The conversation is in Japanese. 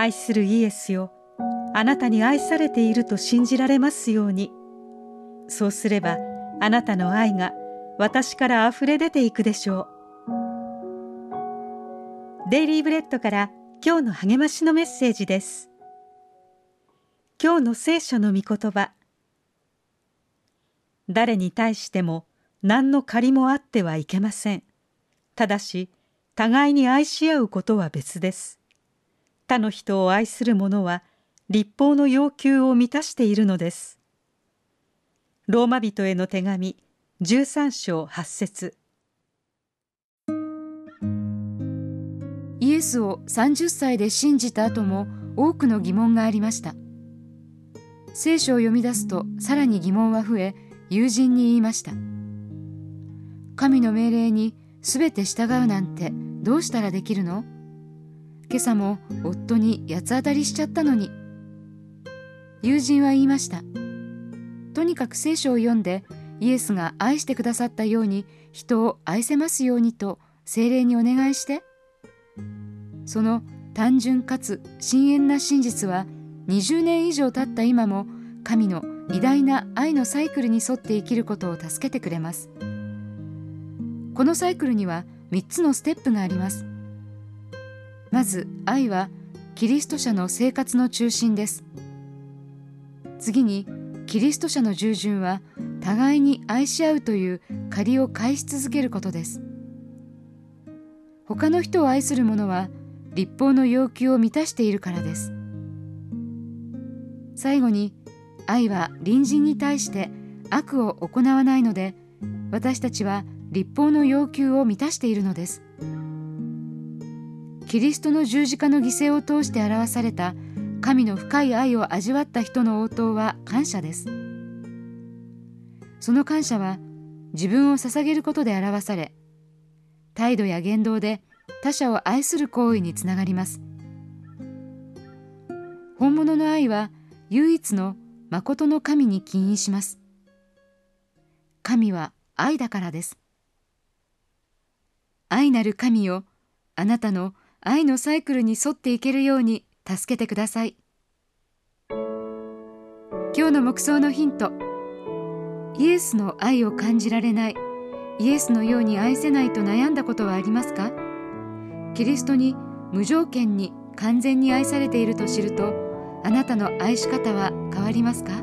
愛するイエスよ。あなたに愛されていると信じられますように。そうすればあなたの愛が私からあふれ出ていくでしょう。デイリーブレッドから今日の励ましのメッセージです。今日の聖書の御言葉。誰に対しても何の借りもあってはいけません。ただし互いに愛し合うことは別です。他の人を愛する者は立法の要求を満たしているのです。ローマ人への手紙13章8節。イエスを30歳で信じた後も多くの疑問がありました。聖書を読み出すとさらに疑問は増え友人に言いました。神の命令にすべて従うなんてどうしたらできるの？今朝も夫に八つ当たりしちゃったのに。友人は言いました。とにかく聖書を読んでイエスが愛してくださったように人を愛せますようにと精霊にお願いして。その単純かつ深遠な真実は20年以上経った今も神の偉大な愛のサイクルに沿って生きることを助けてくれます。このサイクルには3つのステップがあります。まず愛はキリスト者の生活の中心です。次にキリスト者の従順は互いに愛し合うという借りを返し続けることです。他の人を愛する者は立法の要求を満たしているからです。最後に愛は隣人に対して悪を行わないので私たちは立法の要求を満たしているのです。キリストの十字架の犠牲を通して表された神の深い愛を味わった人の応答は感謝です。その感謝は自分を捧げることで表され態度や言動で他者を愛する行為につながります。本物の愛は唯一の誠の神に起因します。神は愛だからです。愛なる神よあなたの愛のサイクルに沿っていけるように助けてください。今日の目想のヒント。イエスの愛を感じられない。イエスのように愛せないと悩んだことはありますか？キリストに無条件に完全に愛されていると知るとあなたの愛し方は変わりますか？